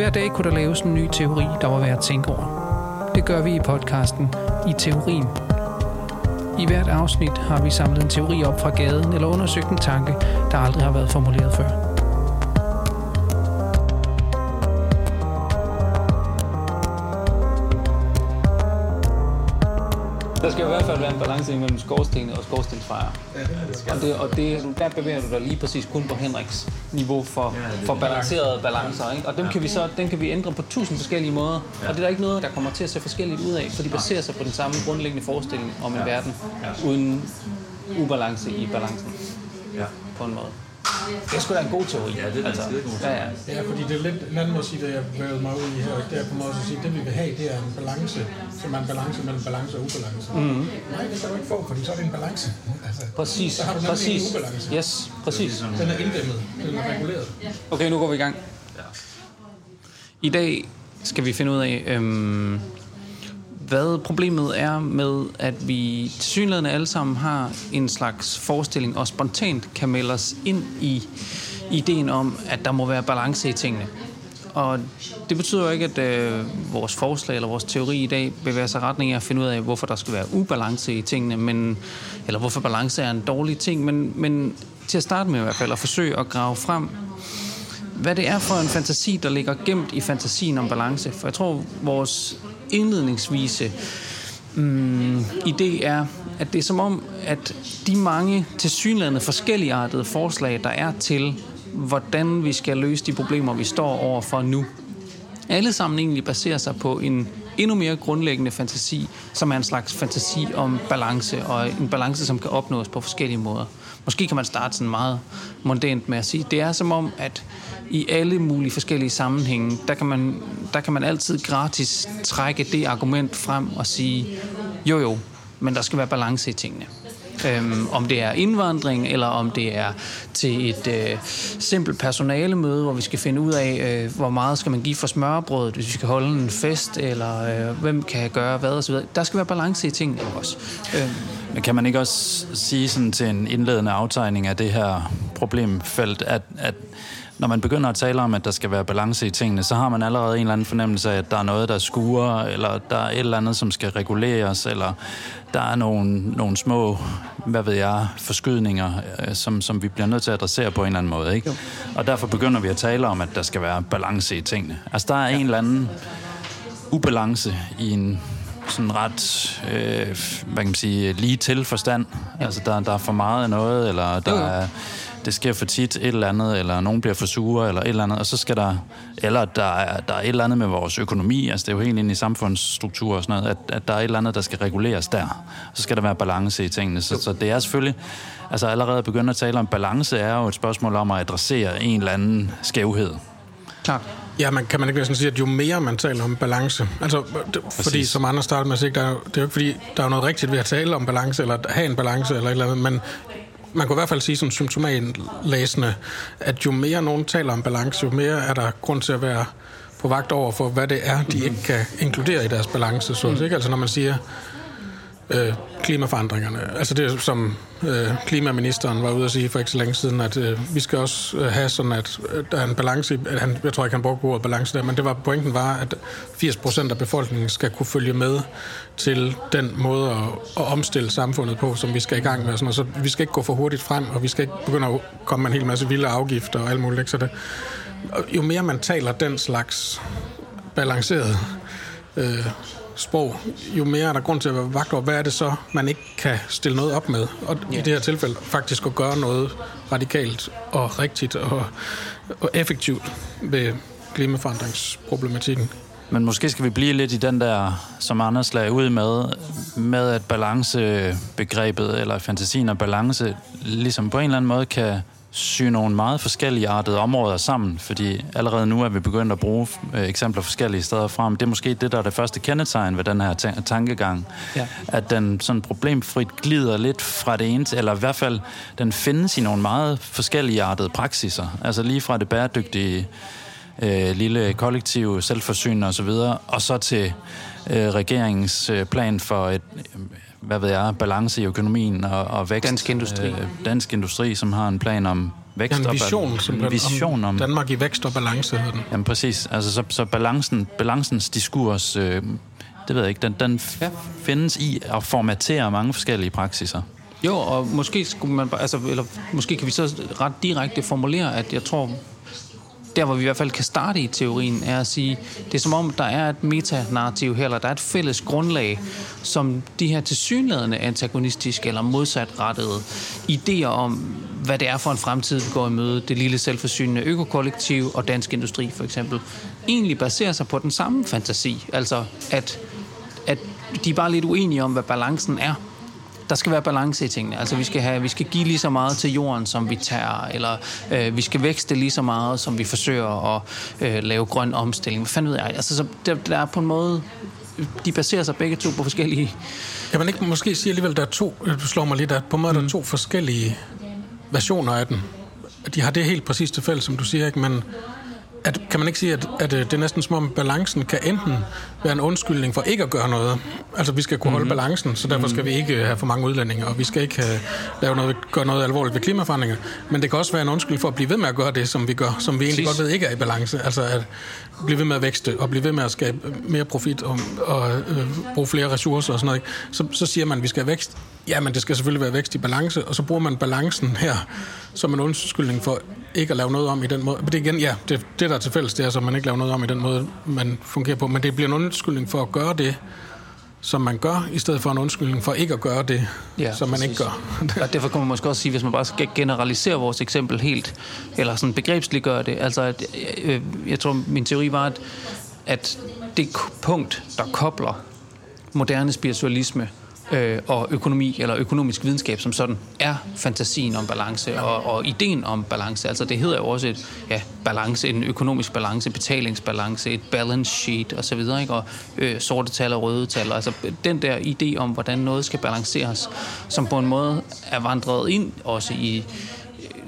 Hver dag kunne der laves en ny teori, der var værd at tænke over. Det gør vi i podcasten I Teorien. I hvert afsnit har vi samlet en teori op fra gaden eller undersøgt en tanke, der aldrig har været formuleret før. Skal i hvert fald være en balance mellem skorstenene og skorstensfejre. Ja, det skal. Og, det, og det, der bevæger du dig lige præcis kun på Henriks niveau for, for balancerede balancer. Ikke? Og dem kan vi så dem kan vi ændre på tusind forskellige måder. Og det er der ikke noget, der kommer til at se forskelligt ud af, for de baserer sig på den samme grundlæggende forestilling om en verden uden ubalance i balancen. Ja. På en måde. Det er sgu da en god teori. Ja, det er da en skidegod ja, ja. Ja, fordi det er lidt en anden måde at sige, det jeg bevægede mig ud i her, det er på en måde at sige, det vi vil have, det er en balance, som er en balance mellem balance og ubalance. Mm-hmm. Nej, det kan du ikke få, fordi så er det en balance. Altså, Præcis, Så har du præcis. en ubalance. Yes, præcis. Den er inddæmmet, den er reguleret. Okay, nu går vi i gang. I dag skal vi finde ud af, øhm, hvad problemet er med, at vi tilsyneladende alle sammen har en slags forestilling og spontant kan melde os ind i ideen om, at der må være balance i tingene. Og det betyder jo ikke, at øh, vores forslag eller vores teori i dag bevæger sig i retning af at finde ud af, hvorfor der skal være ubalance i tingene, men, eller hvorfor balance er en dårlig ting, men, men til at starte med i hvert fald at forsøge at grave frem, hvad det er for en fantasi, der ligger gemt i fantasien om balance. For jeg tror, vores indledningsvise mm, idé er, at det er som om, at de mange tilsyneladende forskelligartede forslag, der er til, hvordan vi skal løse de problemer, vi står overfor nu, alle sammen egentlig baserer sig på en endnu mere grundlæggende fantasi, som er en slags fantasi om balance, og en balance, som kan opnås på forskellige måder. Måske kan man starte sådan meget mondant med at sige, det er som om, at i alle mulige forskellige sammenhænge, der kan man, der kan man altid gratis trække det argument frem og sige, jo jo, men der skal være balance i tingene. Øhm, om det er indvandring, eller om det er til et øh, simpelt personalemøde, hvor vi skal finde ud af, øh, hvor meget skal man give for smørbrødet, hvis vi skal holde en fest, eller øh, hvem kan gøre hvad osv. Der skal være balance i tingene også. Øhm, Men kan man ikke også sige sådan til en indledende aftegning af det her problemfelt, at, at når man begynder at tale om, at der skal være balance i tingene, så har man allerede en eller anden fornemmelse af, at der er noget, der skuer, eller der er et eller andet, som skal reguleres, eller der er nogle, nogle små, hvad ved jeg, forskydninger, øh, som, som vi bliver nødt til at adressere på en eller anden måde. Ikke? Og derfor begynder vi at tale om, at der skal være balance i tingene. Altså der er en eller anden ubalance i en sådan ret, øh, hvad kan man sige, lige til forstand. Ja. Altså, der, der er for meget af noget, eller der Jo, jo. er, det sker for tit et eller andet, eller nogen bliver for sure, eller et eller andet, og så skal der, eller der er, der er et eller andet med vores økonomi, altså det er jo helt ind i samfundsstruktur og sådan noget, at, at der er et eller andet, der skal reguleres der. Så skal der være balance i tingene. Så, så det er selvfølgelig, altså allerede at begynde at tale om balance, er jo et spørgsmål om at adressere en eller anden skævhed. klart. Ja, man kan man ikke sådan sige, at jo mere man taler om balance, altså, det, fordi som andre startede med at sige, der, er jo- det er jo ikke fordi, der er noget rigtigt ved at tale om balance, eller at have en balance, eller et eller andet, men man kunne i hvert fald sige som symptomatlæsende, at jo mere nogen taler om balance, jo mere er der grund til at være på vagt over for, hvad det er, de ikke kan inkludere i deres balance. Så, mm. ikke? Altså når man siger, øh, klimaforandringerne. Altså det, som øh, klimaministeren var ude at sige for ikke så længe siden, at øh, vi skal også øh, have sådan, at øh, der er en balance, i, at han, jeg tror ikke, han brugte ordet balance der, men det var, pointen var, at 80 procent af befolkningen skal kunne følge med til den måde at, at omstille samfundet på, som vi skal i gang med. og Sådan, og så vi skal ikke gå for hurtigt frem, og vi skal ikke begynde at komme med en hel masse vilde afgifter og alt muligt. Ikke? Så det, jo mere man taler den slags balanceret øh, sprog, jo mere er der grund til at være vagt over, hvad er det så, man ikke kan stille noget op med. Og i det her tilfælde faktisk at gøre noget radikalt og rigtigt og, og effektivt ved klimaforandringsproblematikken. Men måske skal vi blive lidt i den der, som Anders lagde ud med, med at balancebegrebet, eller fantasien af balance, ligesom på en eller anden måde kan sy nogle meget forskellige artede områder sammen, fordi allerede nu er vi begyndt at bruge øh, eksempler forskellige steder frem. Det er måske det, der er det første kendetegn ved den her ta- tankegang, Ja. at den sådan problemfrit glider lidt fra det ene, eller i hvert fald, den findes i nogle meget forskellige artede praksiser. Altså lige fra det bæredygtige øh, lille kollektiv selvforsynende og så videre, og så til øh, regeringens øh, plan for et, hvad ved jeg, balance i økonomien og, og vækst. Dansk Industri. Øh, dansk Industri, som har en plan om vækst Ja, en og vision, simpelthen, en vision om, Danmark i vækst og balance, hedder den. Jamen præcis. Altså, så, så balancen, balancens diskurs, øh, det ved jeg ikke, den, den Ja. findes i at formatere mange forskellige praksiser. Jo, og måske skulle man altså, eller måske kan vi så ret direkte formulere, at jeg tror, der hvor vi i hvert fald kan starte i teorien, er at sige, det er som om, der er et metanarrativ her, eller der er et fælles grundlag, som de her tilsyneladende antagonistiske eller modsatrettede idéer om, hvad det er for en fremtid, vi går i møde, det lille selvforsynende økokollektiv og dansk industri for eksempel, egentlig baserer sig på den samme fantasi. Altså, at, at de er bare lidt uenige om, hvad balancen er der skal være balance i tingene. Altså vi skal, have, vi skal give lige så meget til jorden, som vi tager, eller øh, vi skal vækste lige så meget, som vi forsøger at øh, lave grøn omstilling. Hvad fanden ved jeg? Altså, så der, der er på en måde... De baserer sig begge to på forskellige... Kan man ikke måske sige alligevel, der er to, du slår mig lidt, at på en måde mm. der er to forskellige versioner af den. De har det helt præcis til fælles, som du siger, ikke? men at, kan man ikke sige, at, at øh, det er næsten som om balancen kan enten være en undskyldning for ikke at gøre noget. Altså vi skal kunne holde balancen, så derfor skal vi ikke have for mange udlændinge, og vi skal ikke have, lave noget, gøre noget alvorligt ved klimaforandringer. Men det kan også være en undskyldning for at blive ved med at gøre det, som vi gør, som vi egentlig Præcis. godt ved ikke er i balance. Altså at blive ved med at vækste, og blive ved med at skabe mere profit, og, og øh, bruge flere ressourcer og sådan noget. Så, så siger man, at vi skal have vækst. Ja, men det skal selvfølgelig være vækst i balance, og så bruger man balancen her som en undskyldning for ikke at lave noget om i den måde. Men det igen, ja, det, det der er til fælles, det er, så man ikke laver noget om i den måde, man fungerer på. Men det bliver en undskyldning for at gøre det, som man gør, i stedet for en undskyldning for ikke at gøre det, ja, som man præcis. ikke gør. Og derfor kan man måske også sige, hvis man bare skal generalisere vores eksempel helt, eller sådan begrebsliggøre det, altså at, øh, jeg tror, min teori var, at, at det punkt, der kobler moderne spiritualisme øh, og økonomi, eller økonomisk videnskab som sådan, er fantasien om balance og, og ideen om balance. Altså det hedder jo også et ja, balance, en økonomisk balance, betalingsbalance, et balance sheet osv., ikke? og øh, sorte tal og røde tal. Altså den der idé om, hvordan noget skal balanceres, som på en måde er vandret ind også i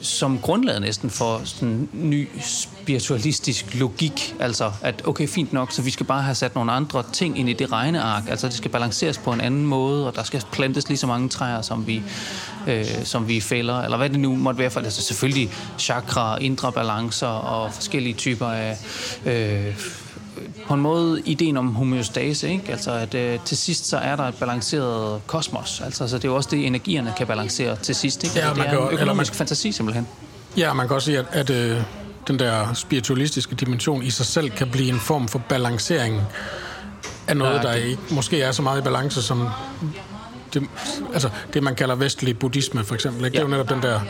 som grundlag næsten for sådan en ny spiritualistisk logik. Altså, at okay, fint nok, så vi skal bare have sat nogle andre ting ind i det regneark. Altså, det skal balanceres på en anden måde, og der skal plantes lige så mange træer, som vi, øh, som vi fælder, eller hvad det nu måtte være for. Altså, selvfølgelig chakra, indre balancer og forskellige typer af... Øh, på en måde ideen om homeostase, ikke? Altså at øh, til sidst så er der et balanceret kosmos. Altså så det er jo også det, energierne kan balancere til sidst, ikke? Ja, det man er kan jo- en eller økonomisk man- fantasi simpelthen. Ja, man kan også sige, at, at øh, den der spiritualistiske dimension i sig selv kan blive en form for balancering af noget, Ja, der ikke måske er så meget i balance som det, altså det, man kalder vestlig buddhisme for eksempel. Ikke? Det er jo netop den der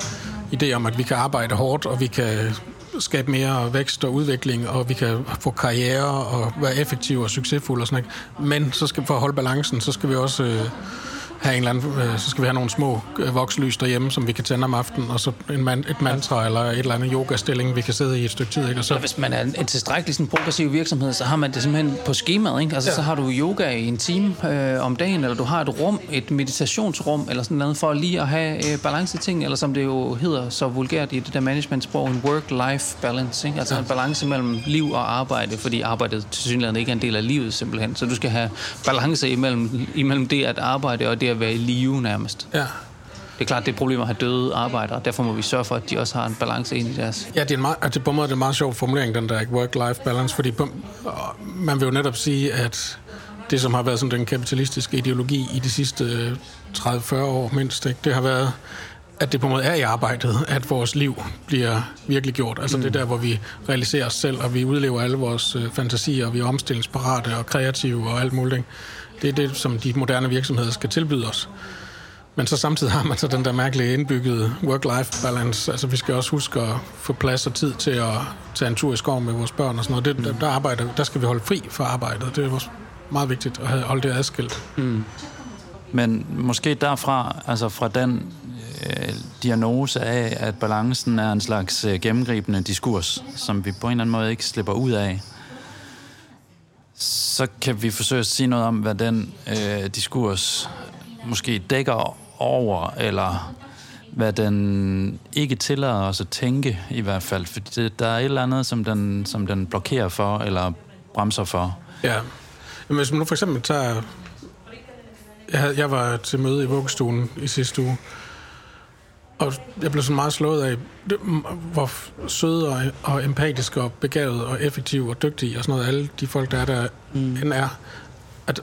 idé om, at vi kan arbejde hårdt, og vi kan skabe mere vækst og udvikling, og vi kan få karriere og være effektive og succesfulde og sådan noget. Men så skal, for at holde balancen, så skal vi også øh, have en eller anden, øh, så skal vi have nogle små øh, vokslys derhjemme, som vi kan tænde om aftenen, og så en man, et mantra eller et eller andet yogastilling, vi kan sidde i et stykke tid. Ikke? Og så, Eller hvis man er en en tilstrækkelig sådan progressiv virksomhed, så har man det simpelthen på skemaet. Ikke? Altså, Ja. ja. Så har du yoga i en time øh, om dagen, eller du har et rum, et meditationsrum, eller sådan noget, for lige at have øh, balance i ting, eller som det jo hedder så vulgært i det der managementsprog, en work-life balance. Ikke? Altså ja. en balance mellem liv og arbejde, fordi arbejdet til synligheden ikke er en del af livet simpelthen. Så du skal have balance imellem, imellem det at arbejde og det at være i live nærmest. ja. Det er klart, det er et problem at have døde arbejdere, derfor må vi sørge for, at de også har en balance ind i deres... Ja, det er en meget, altså på en måde er det en meget sjov formulering, den der work-life balance, fordi på, man vil jo netop sige, at det, som har været sådan den kapitalistiske ideologi i de sidste øh, 30-40 år mindst, ikke, det har været, at det på en måde er i arbejdet, at vores liv bliver virkelig gjort. Altså mm. det er der, hvor vi realiserer os selv, og vi udlever alle vores øh, fantasier, og vi er omstillingsparate og kreative og alt muligt. ikke. Det er det, som de moderne virksomheder skal tilbyde os. Men så samtidig har man så den der mærkelige indbyggede work-life balance. Altså vi skal også huske at få plads og tid til at tage en tur i skoven med vores børn og sådan noget. Det, der, der, arbejder, der skal vi holde fri fra arbejdet. Det er også meget vigtigt at holde det adskilt. Mm. Men måske derfra, altså fra den øh, diagnose af, at balancen er en slags øh, gennemgribende diskurs, som vi på en eller anden måde ikke slipper ud af, så kan vi forsøge at sige noget om, hvad den øh, diskurs måske dækker over, eller hvad den ikke tillader os at tænke i hvert fald. Fordi det, der er et eller andet, som den, som den blokerer for, eller bremser for. Ja. Jamen, hvis man nu for eksempel tager... Jeg, havde, jeg var til møde i vuggestuen i sidste uge, og jeg blev så meget slået af, hvor søde og, og empatiske og begavet og effektiv og dygtige og sådan noget, alle de folk, der er der, mm. end er, at,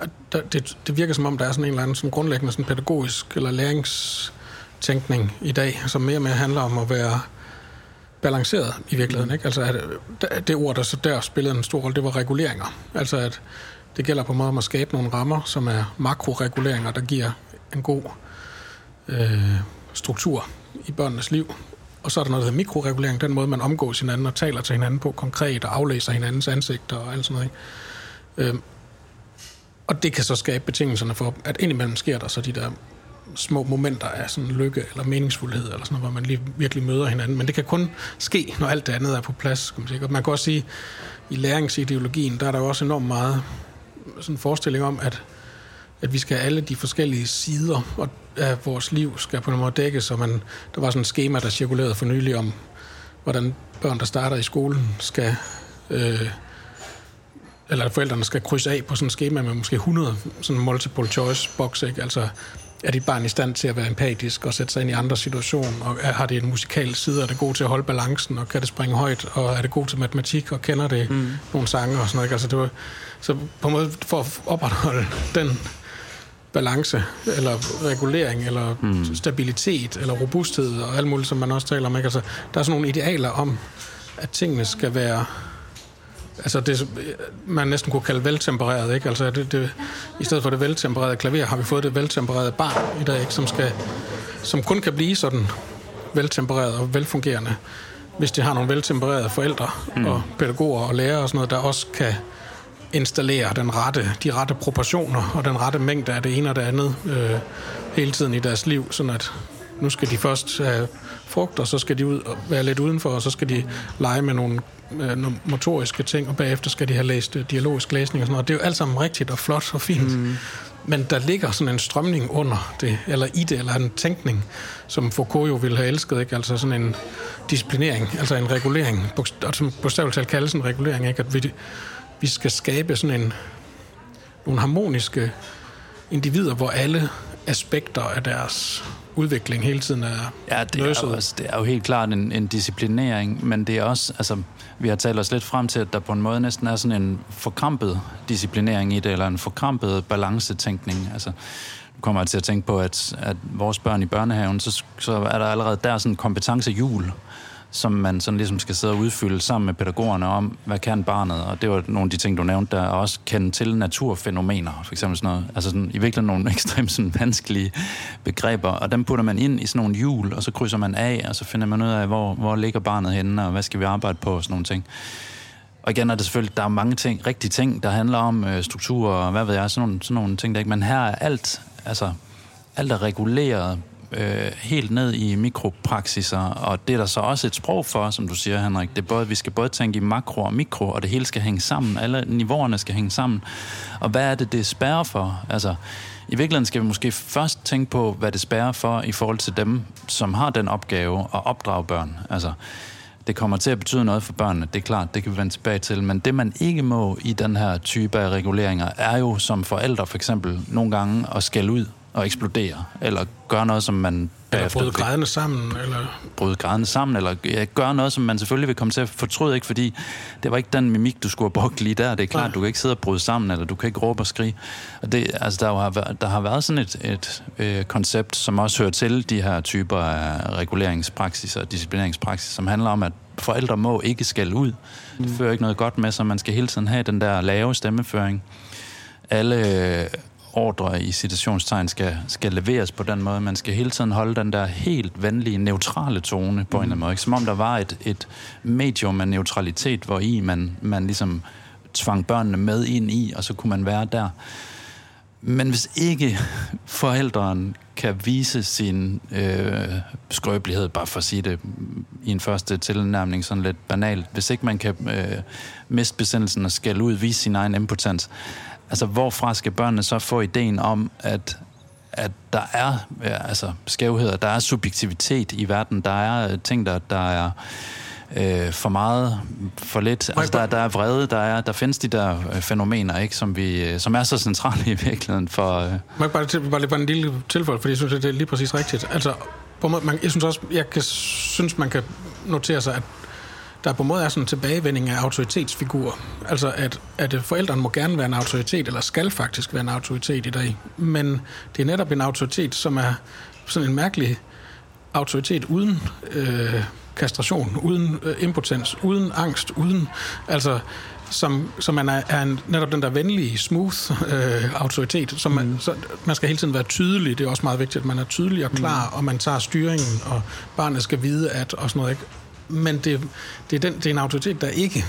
at, at det, det virker som om, der er sådan en eller anden sådan grundlæggende sådan pædagogisk eller læringstænkning i dag, som mere og mere handler om at være balanceret i virkeligheden. Ikke? Altså at det ord, der så der spillede en stor rolle, det var reguleringer. Altså at det gælder på en måde om at skabe nogle rammer, som er makroreguleringer, der giver en god øh, struktur i børnenes liv. Og så er der noget, der hedder mikroregulering, den måde, man omgås hinanden og taler til hinanden på konkret og aflæser hinandens ansigter og alt sådan noget. Ikke? Og det kan så skabe betingelserne for, at indimellem sker der så de der små momenter af sådan lykke eller meningsfuldhed, eller sådan noget, hvor man lige virkelig møder hinanden. Men det kan kun ske, når alt det andet er på plads. Kan man, sige. Og man kan også sige, i læringsideologien, der er der jo også enormt meget sådan en forestilling om, at, at vi skal have alle de forskellige sider af vores liv skal på en måde dækkes, og man, der var sådan et schema, der cirkulerede for nylig om, hvordan børn, der starter i skolen, skal øh, eller forældrene skal krydse af på sådan et schema med måske 100 sådan multiple choice box, ikke? Altså, er dit barn i stand til at være empatisk og sætte sig ind i andre situationer, og har det en musikal side, er det god til at holde balancen, og kan det springe højt, og er det god til matematik, og kender det mm. nogle sange og sådan noget. Ikke? Altså, det var, så på en måde for at opretholde den balance, eller regulering, eller mm. stabilitet, eller robusthed, og alt muligt, som man også taler om. Ikke? Altså, der er sådan nogle idealer om, at tingene skal være altså det, man næsten kunne kalde veltempereret, ikke? Altså det, det, i stedet for det veltempererede klaver, har vi fået det veltempererede barn i dag, ikke? Som, skal, som kun kan blive sådan veltempereret og velfungerende, hvis de har nogle veltempererede forældre mm. og pædagoger og lærere og sådan noget, der også kan installere den rette, de rette proportioner og den rette mængde af det ene og det andet øh, hele tiden i deres liv, sådan at nu skal de først have frugt, og så skal de ud og være lidt udenfor, og så skal de lege med nogle øh, motoriske ting, og bagefter skal de have læst øh, dialogisk læsning og sådan noget. Det er jo alt sammen rigtigt og flot og fint. Mm. Men der ligger sådan en strømning under det, eller i det, eller en tænkning, som Foucault jo ville have elsket, ikke? Altså sådan en disciplinering, altså en regulering, som bogstaveligt talt kaldes en regulering, ikke? At vi, vi skal skabe sådan en, nogle harmoniske individer, hvor alle aspekter af deres udvikling hele tiden er Ja, det er, jo, det er jo helt klart en, en disciplinering, men det er også, altså, vi har talt os lidt frem til, at der på en måde næsten er sådan en forkrampet disciplinering i det, eller en forkrampet balancetænkning. Altså, nu kommer jeg til at tænke på, at, at vores børn i børnehaven, så, så er der allerede der sådan en kompetencehjul, som man sådan ligesom skal sidde og udfylde sammen med pædagogerne om, hvad kan barnet, og det var nogle af de ting, du nævnte, der også kende til naturfænomener, for eksempel sådan noget, altså sådan, i virkeligheden nogle ekstremt sådan vanskelige begreber, og dem putter man ind i sådan nogle hjul, og så krydser man af, og så finder man ud af, hvor, hvor ligger barnet henne, og hvad skal vi arbejde på, og sådan nogle ting. Og igen er det selvfølgelig, der er mange ting, rigtige ting, der handler om øh, struktur og hvad ved jeg, sådan nogle, sådan nogle ting, der ikke, men her er alt, altså alt er reguleret øh, helt ned i mikropraksiser, og det er der så også et sprog for, som du siger, Henrik. Det er både, vi skal både tænke i makro og mikro, og det hele skal hænge sammen. Alle niveauerne skal hænge sammen. Og hvad er det, det spærrer for? Altså, i virkeligheden skal vi måske først tænke på, hvad det spærrer for i forhold til dem, som har den opgave at opdrage børn. Altså, det kommer til at betyde noget for børnene, det er klart, det kan vi vende tilbage til, men det man ikke må i den her type af reguleringer, er jo som forældre for eksempel nogle gange at skælde ud og eksplodere, eller gøre noget, som man... Eller bryde grædende sammen, eller... Bryde grædende sammen, eller ja, gøre noget, som man selvfølgelig vil komme til at fortryde, ikke? fordi det var ikke den mimik, du skulle have brugt lige der. Det er klart, Nej. du kan ikke sidde og bryde sammen, eller du kan ikke råbe og skrige. Og det, altså, der, har, der har været sådan et, et øh, koncept, som også hører til de her typer af reguleringspraksis og disciplineringspraksis, som handler om, at forældre må ikke skælde ud. Mm. Det fører ikke noget godt med sig. Man skal hele tiden have den der lave stemmeføring. Alle ordre i citationstegn skal, skal leveres på den måde. Man skal hele tiden holde den der helt venlige, neutrale tone på mm. en eller anden måde. Ikke? Som om der var et, et medium af neutralitet, hvor i man, man ligesom tvang børnene med ind i, og så kunne man være der. Men hvis ikke forældrene kan vise sin øh, skrøbelighed, bare for at sige det i en første tilnærmning sådan lidt banalt, hvis ikke man kan øh, miste besindelsen og skælde ud, vise sin egen impotens, altså hvorfra skal børnene så få ideen om, at, at der er ja, altså skævheder, der er subjektivitet i verden, der er ting, der, der er øh, for meget, for lidt. Altså, der, der er vrede, der, er, der findes de der øh, fænomener, ikke, som, vi, øh, som er så centrale i virkeligheden for... Øh... Må jeg bare, bare, bare en lille tilfælde, fordi jeg synes, det er lige præcis rigtigt. Altså, på man, jeg synes også, jeg kan, synes, man kan notere sig, at der på en måde er sådan en tilbagevending af autoritetsfigurer. Altså, at, at forældrene må gerne være en autoritet, eller skal faktisk være en autoritet i dag. Men det er netop en autoritet, som er sådan en mærkelig autoritet uden øh, kastration, uden øh, impotens, uden angst, uden... Altså, som, som man er, er en, netop den der venlige, smooth øh, autoritet. Som man, mm. så, man skal hele tiden være tydelig. Det er også meget vigtigt, at man er tydelig og klar, mm. og man tager styringen, og barnet skal vide, at... Og sådan noget, ikke? Men det, det, er den, det er en autoritet, der ikke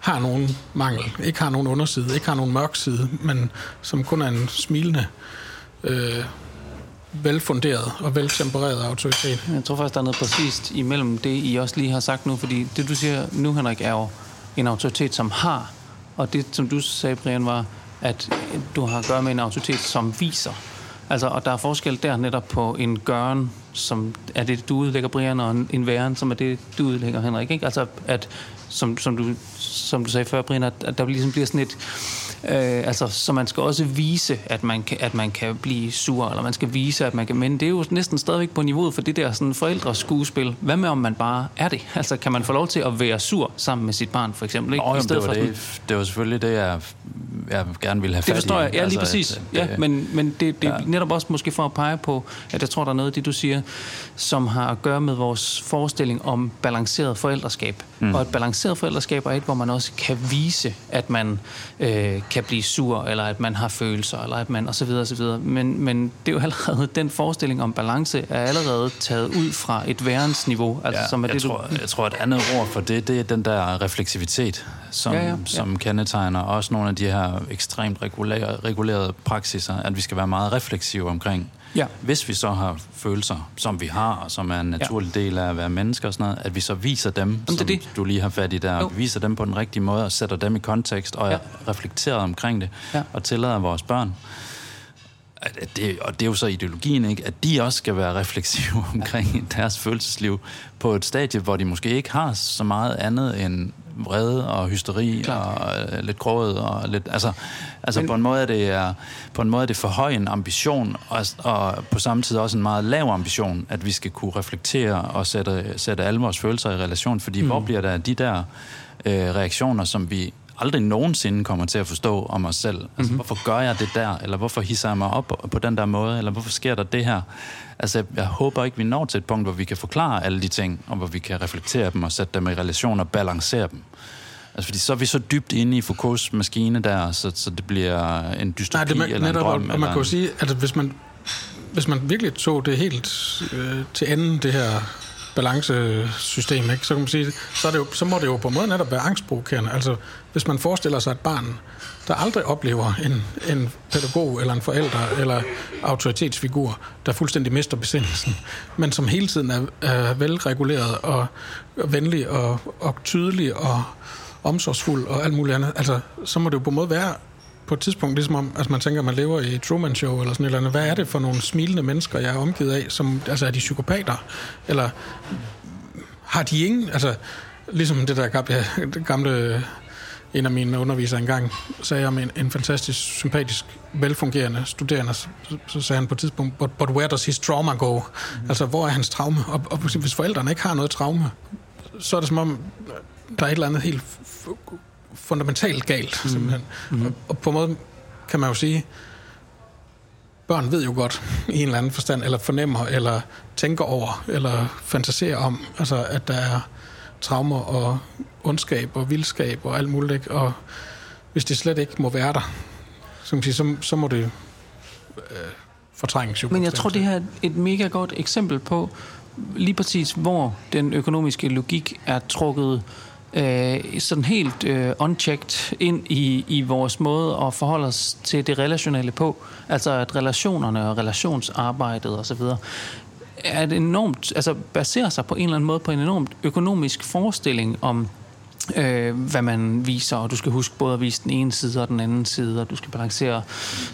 har nogen mangel, ikke har nogen underside, ikke har nogen mørk side, men som kun er en smilende, øh, velfunderet og veltempereret autoritet. Jeg tror faktisk, der er noget præcist imellem det, I også lige har sagt nu, fordi det, du siger nu, Henrik, er jo en autoritet, som har, og det, som du sagde, Brian, var, at du har at gøre med en autoritet, som viser. Altså, og der er forskel der netop på en gøren, som er det, du udlægger, Brian, og en væren, som er det, du udlægger, Henrik. Ikke? Altså, at, som, som, du, som du sagde før, Brian, at, at der ligesom bliver sådan et Øh, altså, så man skal også vise, at man, kan, at man kan blive sur, eller man skal vise, at man kan... Men det er jo næsten stadigvæk på niveauet for det der sådan forældres skuespil. Hvad med, om man bare er det? Altså, kan man få lov til at være sur sammen med sit barn, for eksempel? Ikke? Nå, I stedet det, var for det, det var selvfølgelig det, jeg, jeg gerne ville have fat i. Det forstår jeg, ja, lige altså, præcis. At, ja, men, men det, det er ja. netop også måske for at pege på, at jeg tror, der er noget af det, du siger, som har at gøre med vores forestilling om balanceret forældreskab. Mm. Og et balanceret forældreskab er et, hvor man også kan vise, at man øh, kan blive sur, eller at man har følelser, eller at man, og så videre, og så videre. Men, men det er jo allerede, den forestilling om balance er allerede taget ud fra et værensniveau. Altså, ja, som er jeg, det, tror, du... jeg tror, et andet ord for det, det er den der refleksivitet, som, ja, ja, ja. som kendetegner også nogle af de her ekstremt regulerede, regulerede praksiser, at vi skal være meget refleksive omkring Ja. Hvis vi så har følelser, som vi har, og som er en naturlig ja. del af at være mennesker og sådan noget, at vi så viser dem, Jamen, som det. du lige har fat i der, jo. viser dem på den rigtige måde og sætter dem i kontekst og ja. er reflekteret omkring det ja. og tillader vores børn at det, og det er jo så ideologien, ikke? at de også skal være refleksive omkring ja. deres følelsesliv på et stadie, hvor de måske ikke har så meget andet end vrede og hysteri Klar. og uh, lidt gråd og lidt altså altså Men, på en måde er det er på en måde er det for høj en ambition og, og på samme tid også en meget lav ambition at vi skal kunne reflektere og sætte sætte alle vores følelser i relation fordi mm. hvor bliver der de der øh, reaktioner som vi aldrig nogensinde kommer til at forstå om os selv. Altså, mm-hmm. hvorfor gør jeg det der? Eller hvorfor hisser jeg mig op på den der måde? Eller hvorfor sker der det her? Altså, jeg håber ikke, vi når til et punkt, hvor vi kan forklare alle de ting, og hvor vi kan reflektere dem og sætte dem i relation og balancere dem. Altså, fordi så er vi så dybt inde i Foucault's maskine der, så, så det bliver en dystopi Nej, det man, eller en drøm. Og man kan jo sige, at hvis man, hvis man virkelig tog det helt øh, til enden, det her balancesystem, ikke? så kan man sige, så, er det jo, så må det jo på en måde netop være angstprovokerende. Altså, hvis man forestiller sig et barn, der aldrig oplever en, en pædagog eller en forælder eller autoritetsfigur, der fuldstændig mister besindelsen, men som hele tiden er, er velreguleret og, og venlig og, og tydelig og omsorgsfuld og alt muligt andet, altså, så må det jo på en måde være på et tidspunkt, ligesom om, altså man tænker, at man lever i Truman Show eller sådan et eller andet. Hvad er det for nogle smilende mennesker, jeg er omgivet af? Som, altså er de psykopater? Eller har de ingen, altså ligesom det der gamle, gamle en af mine undervisere engang sagde om en, en fantastisk, sympatisk, velfungerende studerende, så, så sagde han på et tidspunkt, but, but where does his trauma go? Mm-hmm. Altså, hvor er hans traume? Og, og hvis forældrene ikke har noget traume, så er det som om, der er et eller andet helt fundamentalt galt, mm. simpelthen. Mm. Og, og på en måde kan man jo sige, børn ved jo godt i en eller anden forstand, eller fornemmer, eller tænker over, eller fantaserer om, altså at der er traumer og ondskab og vildskab og alt muligt, ikke? og hvis det slet ikke må være der, som siger, så, så må det øh, fortrænges jo. Men jeg tror, det her er et mega godt eksempel på lige præcis, hvor den økonomiske logik er trukket øh, sådan helt øh, unchecked ind i, i vores måde at forholde os til det relationelle på. Altså at relationerne og relationsarbejdet osv er et enormt, altså baserer sig på en eller anden måde på en enormt økonomisk forestilling om øh, hvad man viser, og du skal huske både at vise den ene side og den anden side, og du skal balancere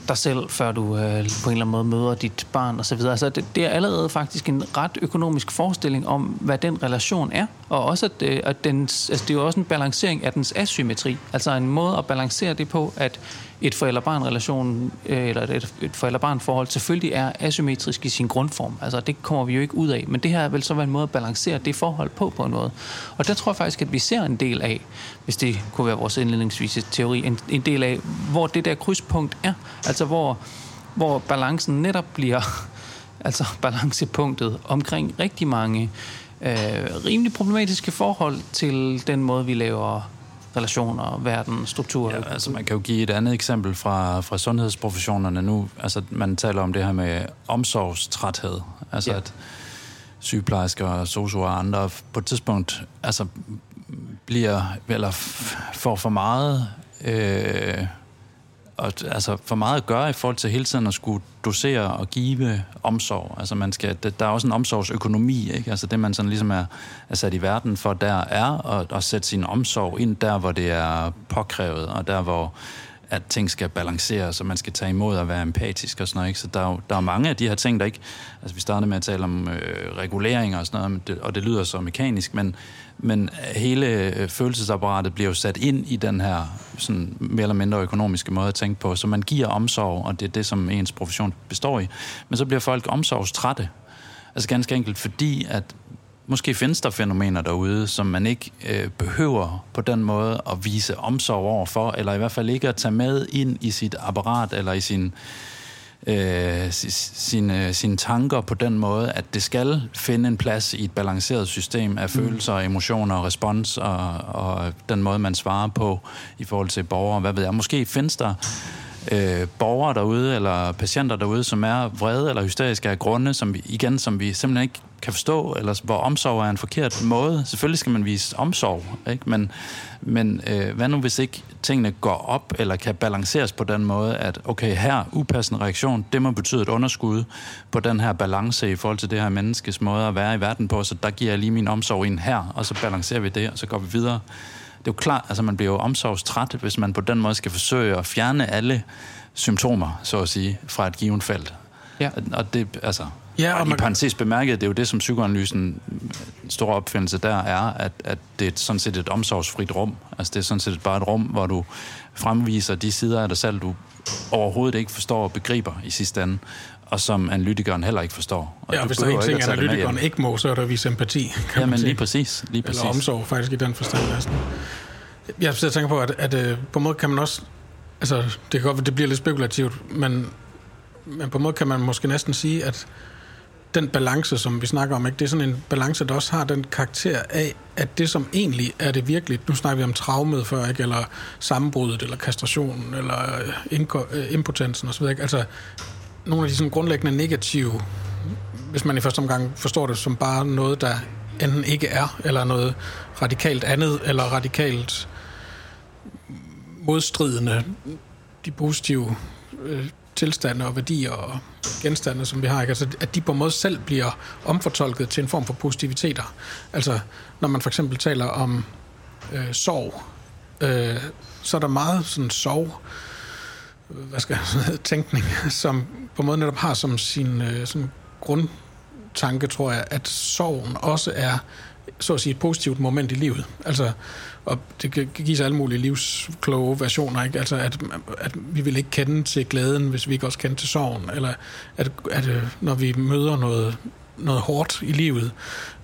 dig selv, før du øh, på en eller anden måde møder dit barn osv. Altså det, det er allerede faktisk en ret økonomisk forestilling om, hvad den relation er, og også at, øh, at den, altså det er jo også en balancering af dens asymmetri, altså en måde at balancere det på, at et forældre-barn-relation, øh, eller et, et forældre-barn-forhold, selvfølgelig er asymmetrisk i sin grundform. Altså, det kommer vi jo ikke ud af. Men det her vil så være en måde at balancere det forhold på på en måde. Og der tror jeg faktisk, at vi ser en del af, hvis det kunne være vores indledningsvise teori, en, en del af, hvor det der krydspunkt er. Altså, hvor, hvor balancen netop bliver altså balancepunktet omkring rigtig mange øh, rimelig problematiske forhold til den måde, vi laver relationer, verden, struktur. Ja, altså man kan jo give et andet eksempel fra, fra sundhedsprofessionerne nu. Altså man taler om det her med omsorgstræthed. Altså ja. at sygeplejersker, sosuer og andre på et tidspunkt altså bliver, eller får for meget øh, og, altså, for meget at gøre i forhold til hele tiden at skulle dosere og give omsorg. Altså man skal, der er også en omsorgsøkonomi, ikke? Altså det man sådan ligesom er, er sat i verden for, der er at, at sætte sin omsorg ind der, hvor det er påkrævet, og der hvor at ting skal balanceres, og man skal tage imod og være empatisk og sådan noget. Ikke? Så der er, jo, der er mange af de her ting, der ikke... Altså vi startede med at tale om øh, reguleringer og sådan noget, og det lyder så mekanisk, men, men hele øh, følelsesapparatet bliver jo sat ind i den her sådan mere eller mindre økonomiske måde at tænke på. Så man giver omsorg, og det er det, som ens profession består i. Men så bliver folk omsorgstrætte. Altså ganske enkelt fordi, at måske findes der fænomener derude, som man ikke øh, behøver på den måde at vise omsorg overfor, eller i hvert fald ikke at tage med ind i sit apparat eller i sin øh, sine, sine tanker på den måde, at det skal finde en plads i et balanceret system af følelser, emotioner og respons, og, og den måde, man svarer på i forhold til borgere. Hvad ved jeg? Måske findes der øh, borgere derude, eller patienter derude, som er vrede eller hysteriske af grunde, som vi, igen, som vi simpelthen ikke kan forstå, eller hvor omsorg er en forkert måde. Selvfølgelig skal man vise omsorg, ikke? men, men øh, hvad nu hvis ikke tingene går op, eller kan balanceres på den måde, at okay, her upassende reaktion, det må betyde et underskud på den her balance i forhold til det her menneskes måde at være i verden på, så der giver jeg lige min omsorg ind her, og så balancerer vi det, og så går vi videre. Det er jo klart, altså man bliver jo omsorgstræt, hvis man på den måde skal forsøge at fjerne alle symptomer, så at sige, fra et givet felt. Ja. Og det, altså, Ja, og, og man... i parentes bemærket, det er jo det, som psykoanalysen store opfindelse der er, at, at det er sådan set et omsorgsfrit rum. Altså det er sådan set bare et rum, hvor du fremviser de sider af dig selv, du overhovedet ikke forstår og begriber i sidste ende, og som analytikeren heller ikke forstår. Og ja, og hvis der er en ting, analytikeren ikke må, så er der vi sympati. Kan ja, men lige præcis, lige præcis. Eller omsorg faktisk i den forstand. Altså. Jeg tænker på, at, at, at på en måde kan man også, altså det kan godt være, det bliver lidt spekulativt, men, men på en måde kan man måske næsten sige, at den balance, som vi snakker om, ikke? det er sådan en balance, der også har den karakter af, at det, som egentlig er det virkelig, nu snakker vi om traumet før, ikke? eller sammenbruddet, eller kastrationen, eller øh, inko- øh, impotensen osv., ikke? altså nogle af de sådan grundlæggende negative, hvis man i første omgang forstår det som bare noget, der enten ikke er, eller noget radikalt andet, eller radikalt modstridende, de positive øh, tilstande og værdier og genstande, som vi har, ikke? Altså, at de på en måde selv bliver omfortolket til en form for positiviteter. Altså, når man for eksempel taler om øh, sorg, øh, så er der meget sådan sorg, øh, hvad skal jeg sige, tænkning, som på en måde netop har som sin øh, sådan grundtanke, tror jeg, at sorgen også er så at sige et positivt moment i livet. Altså, og det kan give sig alle mulige livskloge versioner, ikke? Altså, at, at vi vil ikke kende til glæden, hvis vi ikke også kender til sorgen, eller at, at øh, når vi møder noget, noget hårdt i livet,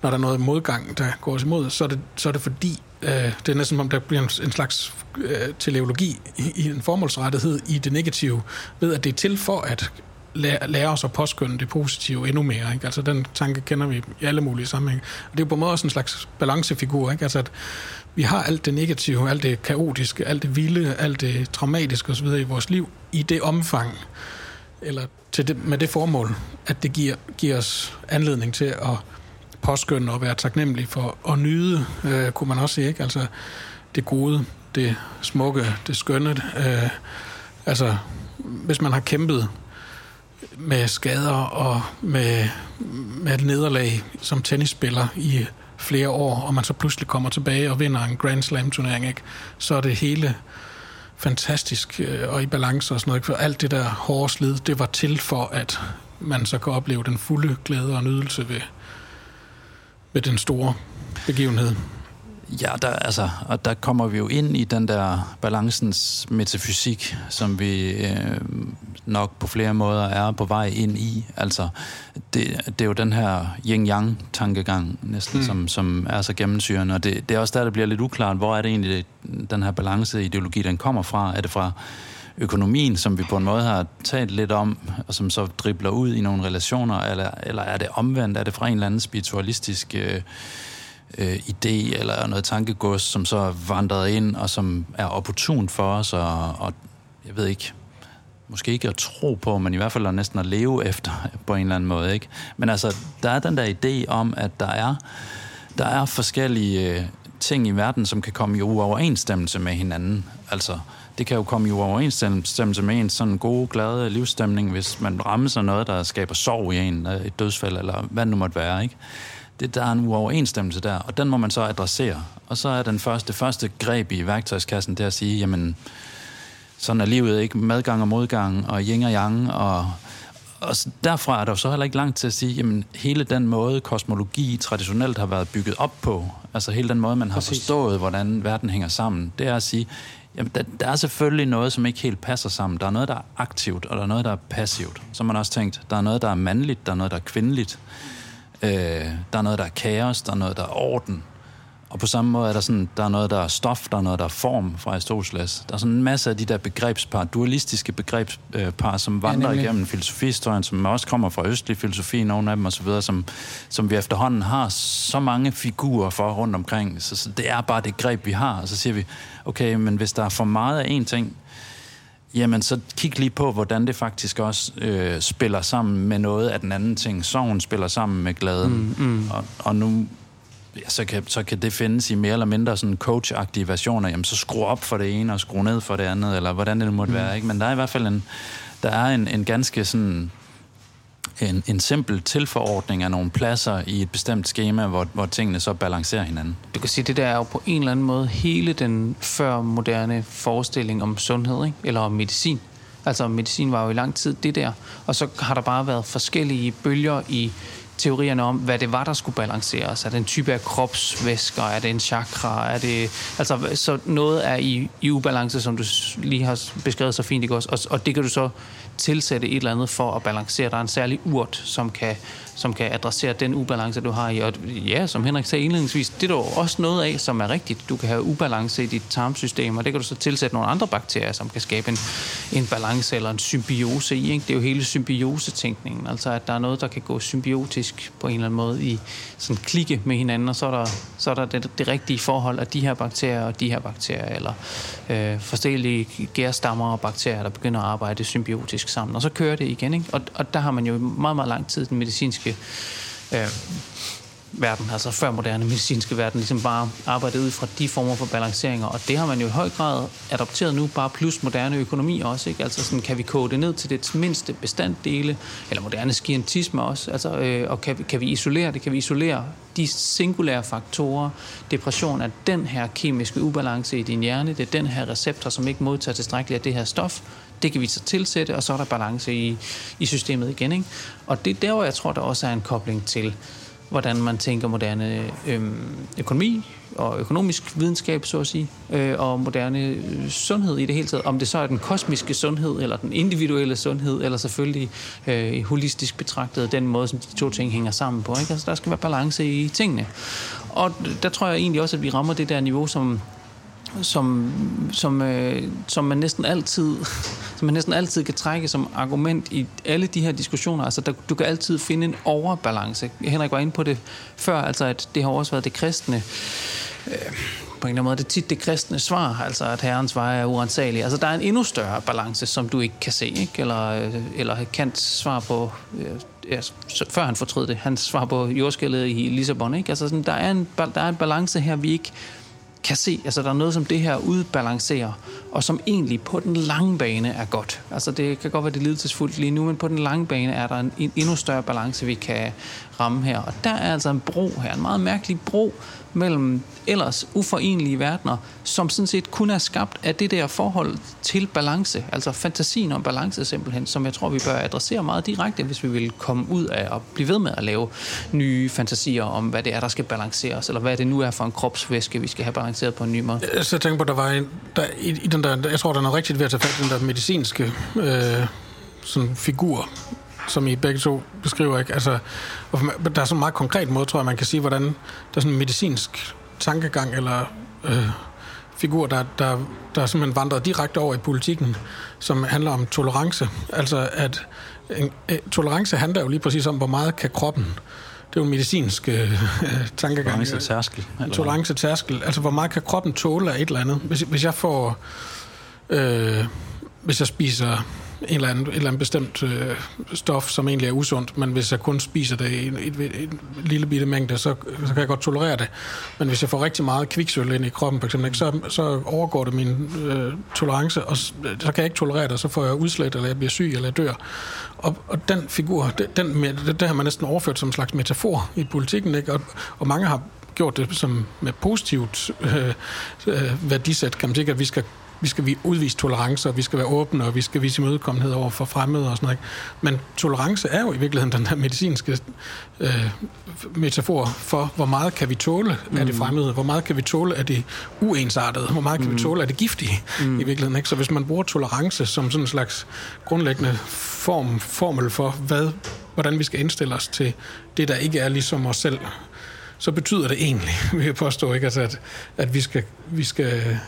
når der er noget modgang, der går os imod, så er det, så er det fordi, øh, det er næsten som om, der bliver en, en slags øh, teleologi i, i en formålsrettighed i det negative, ved at det er til for at lære, lære os at påskynde det positive endnu mere. Ikke? Altså den tanke kender vi i alle mulige sammenhænge. Og det er jo på en måde også en slags balancefigur. Ikke? Altså at vi har alt det negative, alt det kaotiske, alt det vilde, alt det traumatiske osv. i vores liv i det omfang, eller til det, med det formål, at det giver, giver os anledning til at påskynde og være taknemmelig for at nyde, øh, kunne man også sige. Ikke? Altså det gode, det smukke, det skønne. Øh, altså hvis man har kæmpet med skader og med, med et nederlag som tennisspiller i flere år, og man så pludselig kommer tilbage og vinder en Grand Slam turnering, ikke? så er det hele fantastisk øh, og i balance og sådan noget. Ikke? For alt det der hårde slid, det var til for, at man så kan opleve den fulde glæde og nydelse ved, ved den store begivenhed. Ja, der, altså, og der kommer vi jo ind i den der balancens metafysik, som vi øh, nok på flere måder er på vej ind i. Altså, det, det er jo den her yin-yang-tankegang næsten, mm. som, som er så gennemsyrende, og det, det er også der, det bliver lidt uklart, hvor er det egentlig, den her balance-ideologi, den kommer fra? Er det fra økonomien, som vi på en måde har talt lidt om, og som så dribler ud i nogle relationer, eller, eller er det omvendt? Er det fra en eller anden spiritualistisk øh, øh, idé eller noget tankegods, som så er vandret ind, og som er opportun for os, og, og jeg ved ikke, måske ikke at tro på, men i hvert fald at næsten at leve efter på en eller anden måde. Ikke? Men altså, der er den der idé om, at der er, der er forskellige øh, ting i verden, som kan komme i uoverensstemmelse med hinanden. Altså, det kan jo komme i uoverensstemmelse med en sådan god, glad livsstemning, hvis man rammer sig noget, der skaber sorg i en, øh, et dødsfald, eller hvad det nu måtte være. Ikke? Det, der er en uoverensstemmelse der, og den må man så adressere. Og så er den første, første greb i værktøjskassen, det at sige, jamen, sådan er livet ikke medgang og modgang, og yin og yang, og, og derfra er der jo så heller ikke langt til at sige, jamen hele den måde, kosmologi traditionelt har været bygget op på, altså hele den måde, man har Præcis. forstået, hvordan verden hænger sammen, det er at sige, jamen der, der er selvfølgelig noget, som ikke helt passer sammen. Der er noget, der er aktivt, og der er noget, der er passivt. Så har man også tænkt, der er noget, der er mandligt, der er noget, der er kvindeligt. Øh, der er noget, der er kaos, der er noget, der er orden. Og på samme måde er der sådan, der er noget, der er stof, der er noget, der er form fra Aristoteles. Der er sådan en masse af de der begrebspar, dualistiske begrebspar, som vandrer ja, igennem filosofihistorien, som også kommer fra østlig filosofi, nogle af dem osv., som, som vi efterhånden har så mange figurer for rundt omkring. Så, så det er bare det greb, vi har. Og så siger vi, okay, men hvis der er for meget af en ting, jamen så kig lige på, hvordan det faktisk også øh, spiller sammen med noget af den anden ting. Sorgen spiller sammen med glæden. Mm, mm. Og, og nu ja, så, kan, så kan det findes i mere eller mindre sådan coach-agtige versioner. Jamen, så skru op for det ene og skru ned for det andet, eller hvordan det måtte mm. være. Ikke? Men der er i hvert fald en, der er en, en ganske sådan en, en simpel tilforordning af nogle pladser i et bestemt schema, hvor, hvor tingene så balancerer hinanden. Du kan sige, det der er jo på en eller anden måde hele den før moderne forestilling om sundhed, ikke? eller om medicin. Altså medicin var jo i lang tid det der, og så har der bare været forskellige bølger i teorierne om, hvad det var, der skulle balanceres. Er det en type af kropsvæsker? Er det en chakra? Er det, altså, så noget er i, i ubalance, som du lige har beskrevet så fint, ikke også? Og, og det kan du så tilsætte et eller andet for at balancere. Der er en særlig urt, som kan som kan adressere den ubalance, du har i. Og ja, som Henrik sagde indledningsvis, det er der også noget af, som er rigtigt. Du kan have ubalance i dit tarmsystem, og det kan du så tilsætte nogle andre bakterier, som kan skabe en, en balance eller en symbiose i. Ikke? Det er jo hele symbiosetænkningen, altså at der er noget, der kan gå symbiotisk på en eller anden måde i sådan klikke med hinanden, og så er der, så er der det, det rigtige forhold af de her bakterier og de her bakterier, eller øh, forskellige gærstammer og bakterier, der begynder at arbejde symbiotisk sammen, og så kører det igen. Ikke? Og, og der har man jo meget, meget lang tid den medicinske øh, verden, altså før moderne medicinske verden, ligesom bare arbejdet ud fra de former for balanceringer, og det har man jo i høj grad adopteret nu, bare plus moderne økonomi også, ikke? Altså sådan, kan vi kode det ned til det mindste bestanddele, eller moderne skientisme også, altså, øh, og kan, kan vi isolere det, kan vi isolere de singulære faktorer, depression er den her kemiske ubalance i din hjerne, det er den her receptor, som ikke modtager tilstrækkeligt af det her stof, det kan vi så tilsætte, og så er der balance i, i systemet igen. Ikke? Og det er der, hvor jeg tror, der også er en kobling til, hvordan man tænker moderne øhm, økonomi og økonomisk videnskab, så at sige, øh, og moderne øh, sundhed i det hele taget. Om det så er den kosmiske sundhed, eller den individuelle sundhed, eller selvfølgelig øh, holistisk betragtet den måde, som de to ting hænger sammen på. Ikke? Altså, der skal være balance i tingene. Og der tror jeg egentlig også, at vi rammer det der niveau, som som, som, øh, som man næsten altid som man næsten altid kan trække som argument i alle de her diskussioner. Altså, der, du kan altid finde en overbalance. Henrik var inde på det før, altså at det har også været det kristne øh, på en eller anden måde, det er tit det kristne svar, altså at herrens vej er uansagelig. Altså der er en endnu større balance, som du ikke kan se, ikke? Eller, øh, eller Kants svar på, øh, ja, før han fortrød det, hans svar på jordskældet i Lissabon, ikke? Altså sådan, der, er en, der er en balance her, vi ikke kan se, altså der er noget, som det her udbalancerer, og som egentlig på den lange bane er godt. Altså det kan godt være, det lidelsesfuldt lige nu, men på den lange bane er der en, en endnu større balance, vi kan ramme her. Og der er altså en bro her, en meget mærkelig bro mellem ellers uforenelige verdener, som sådan set kun er skabt af det der forhold til balance, altså fantasien om balance simpelthen, som jeg tror, vi bør adressere meget direkte, hvis vi vil komme ud af at blive ved med at lave nye fantasier om, hvad det er, der skal balanceres, eller hvad det nu er for en kropsvæske, vi skal have balanceret på en ny måde. Så jeg tænker på, der var en, der, i, i den der, jeg tror, der er noget rigtigt ved at tage fat i den der medicinske øh, sådan figur, som I begge to beskriver, ikke? Altså, der er sådan en meget konkret måde, tror jeg, man kan sige, hvordan der er sådan en medicinsk tankegang eller øh, figur, der, der, der simpelthen vandret direkte over i politikken, som handler om tolerance. Altså, at en, en, tolerance handler jo lige præcis om, hvor meget kan kroppen det er jo en medicinsk øh, tankegang. Tolerance-tærskel. Tolerance-tærskel. Altså, hvor meget kan kroppen tåle af et eller andet? Hvis, hvis jeg får... Øh, hvis jeg spiser en eller anden, et eller andet bestemt øh, stof, som egentlig er usundt, men hvis jeg kun spiser det i en, en, en lille bitte mængde, så, så kan jeg godt tolerere det. Men hvis jeg får rigtig meget kviksøl ind i kroppen, for eksempel, så, så overgår det min øh, tolerance, og så, så kan jeg ikke tolerere det, og så får jeg udslæt, eller jeg bliver syg, eller jeg dør. Og, og den figur, den, det, det har man næsten overført som en slags metafor i politikken, ikke? Og, og mange har gjort det som med positivt øh, øh, værdisæt, kan man sige, at vi skal vi skal vi udvise tolerance, og vi skal være åbne, og vi skal vise imødekommenhed over for fremmede og sådan noget. Men tolerance er jo i virkeligheden den her medicinske øh, metafor for, hvor meget kan vi tåle mm. af det fremmede, hvor meget kan vi tåle af det uensartede, hvor meget kan mm. vi tåle af det giftige mm. i virkeligheden. Ikke? Så hvis man bruger tolerance som sådan en slags grundlæggende form, formel for, hvad, hvordan vi skal indstille os til det, der ikke er ligesom os selv, så betyder det egentlig, vil jeg påstå, ikke? Altså, at, at vi skal, vi skal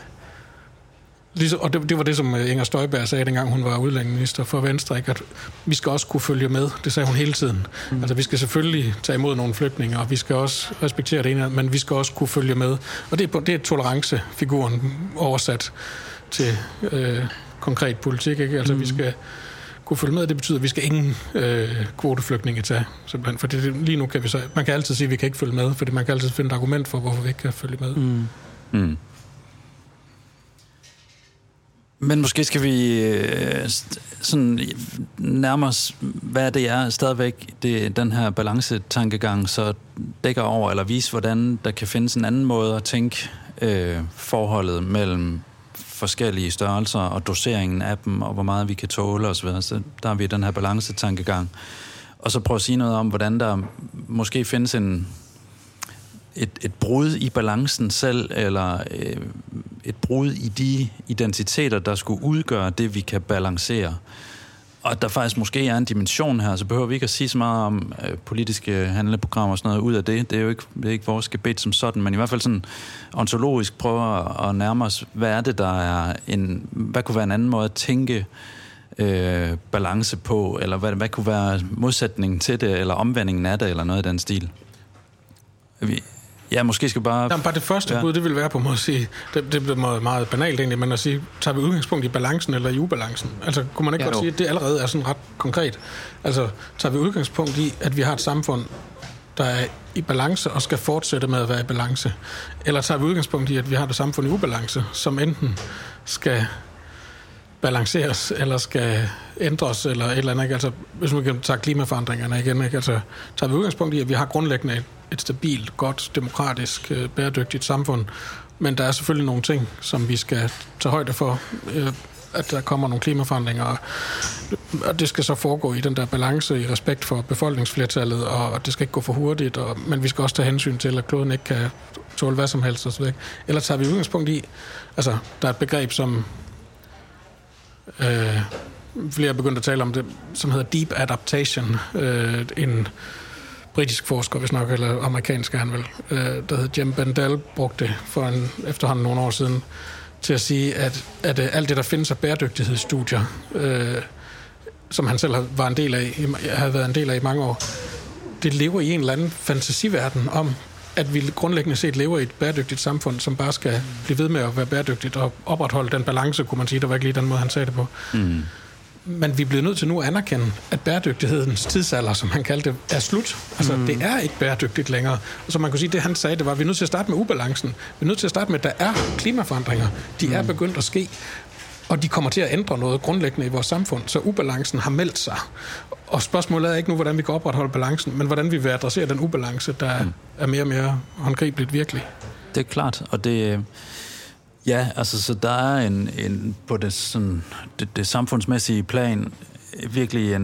Ligesom, og det, det var det, som øh, Inger Støjberg sagde, dengang hun var udlændingeminister for Venstre, ikke? at vi skal også kunne følge med. Det sagde hun hele tiden. Mm. Altså, vi skal selvfølgelig tage imod nogle flygtninge, og vi skal også respektere det ene, men vi skal også kunne følge med. Og det er, det er tolerancefiguren oversat til øh, konkret politik. Ikke? Altså, mm. vi skal kunne følge med. Det betyder, at vi skal ingen øh, kvoteflygtninge tage. Simpelthen. For det, lige nu kan vi så... Man kan altid sige, at vi kan ikke følge med, fordi man kan altid finde et argument for, hvorfor vi ikke kan følge med. Mm. Mm. Men måske skal vi øh, sådan nærme os, hvad det er stadigvæk, det, den her balancetankegang, så dækker over, eller vise, hvordan der kan findes en anden måde at tænke øh, forholdet mellem forskellige størrelser og doseringen af dem, og hvor meget vi kan tåle osv. Så der har vi den her balancetankegang. Og så prøve at sige noget om, hvordan der måske findes en, et, et brud i balancen selv, eller øh, et brud i de identiteter, der skulle udgøre det, vi kan balancere. Og der faktisk måske er en dimension her, så behøver vi ikke at sige så meget om øh, politiske handleprogrammer og sådan noget ud af det. Det er jo ikke, det er ikke vores gebet som sådan, men i hvert fald sådan ontologisk prøver at nærme os, hvad er det, der er en, hvad kunne være en anden måde at tænke øh, balance på, eller hvad, hvad kunne være modsætningen til det, eller omvendingen af det, eller noget i den stil. Vi, Ja, måske skal bare... Jamen, bare det første ja. bud, det vil være på at sige, det, det bliver meget, meget banalt egentlig, men at sige, tager vi udgangspunkt i balancen eller i ubalancen? Altså, kunne man ikke ja, godt jo. sige, at det allerede er sådan ret konkret? Altså, tager vi udgangspunkt i, at vi har et samfund, der er i balance og skal fortsætte med at være i balance? Eller tager vi udgangspunkt i, at vi har et samfund i ubalance, som enten skal balanceres, eller skal ændres, eller et eller andet. Ikke? Altså, hvis man kan tage klimaforandringerne igen, ikke? Altså, tager vi udgangspunkt i, at vi har grundlæggende et, et stabilt, godt, demokratisk, øh, bæredygtigt samfund, men der er selvfølgelig nogle ting, som vi skal tage højde for, øh, at der kommer nogle klimaforandringer, og, og det skal så foregå i den der balance i respekt for befolkningsflertallet, og det skal ikke gå for hurtigt, og, men vi skal også tage hensyn til, at kloden ikke kan tåle hvad som helst osv. Eller tager vi udgangspunkt i, altså der er et begreb som øh, flere er begyndt at tale om det, som hedder deep adaptation. Øh, en britisk forsker, hvis nok, eller amerikansk er han vel, øh, der hedder Jim Bendel, brugte det for en, efterhånden nogle år siden, til at sige, at, at øh, alt det, der findes af bæredygtighedsstudier, øh, som han selv var en del af, havde været en del af i mange år, det lever i en eller anden fantasiverden om, at vi grundlæggende set lever i et bæredygtigt samfund, som bare skal blive ved med at være bæredygtigt og opretholde den balance, kunne man sige. Der var ikke lige den måde, han sagde det på. Mm. Men vi er blevet nødt til nu at anerkende, at bæredygtighedens tidsalder, som han kaldte det, er slut. Altså, mm. det er ikke bæredygtigt længere. Og så man kunne sige, det han sagde, det var, at vi er nødt til at starte med ubalancen. Vi er nødt til at starte med, at der er klimaforandringer. De mm. er begyndt at ske. Og de kommer til at ændre noget grundlæggende i vores samfund, så ubalancen har meldt sig. Og spørgsmålet er ikke nu, hvordan vi kan opretholde balancen, men hvordan vi vil adressere den ubalance, der mm. er mere og mere håndgribeligt virkelig. Det er klart, og det... Ja, altså, så der er en, en på det, sådan, det, det samfundsmæssige plan virkelig en,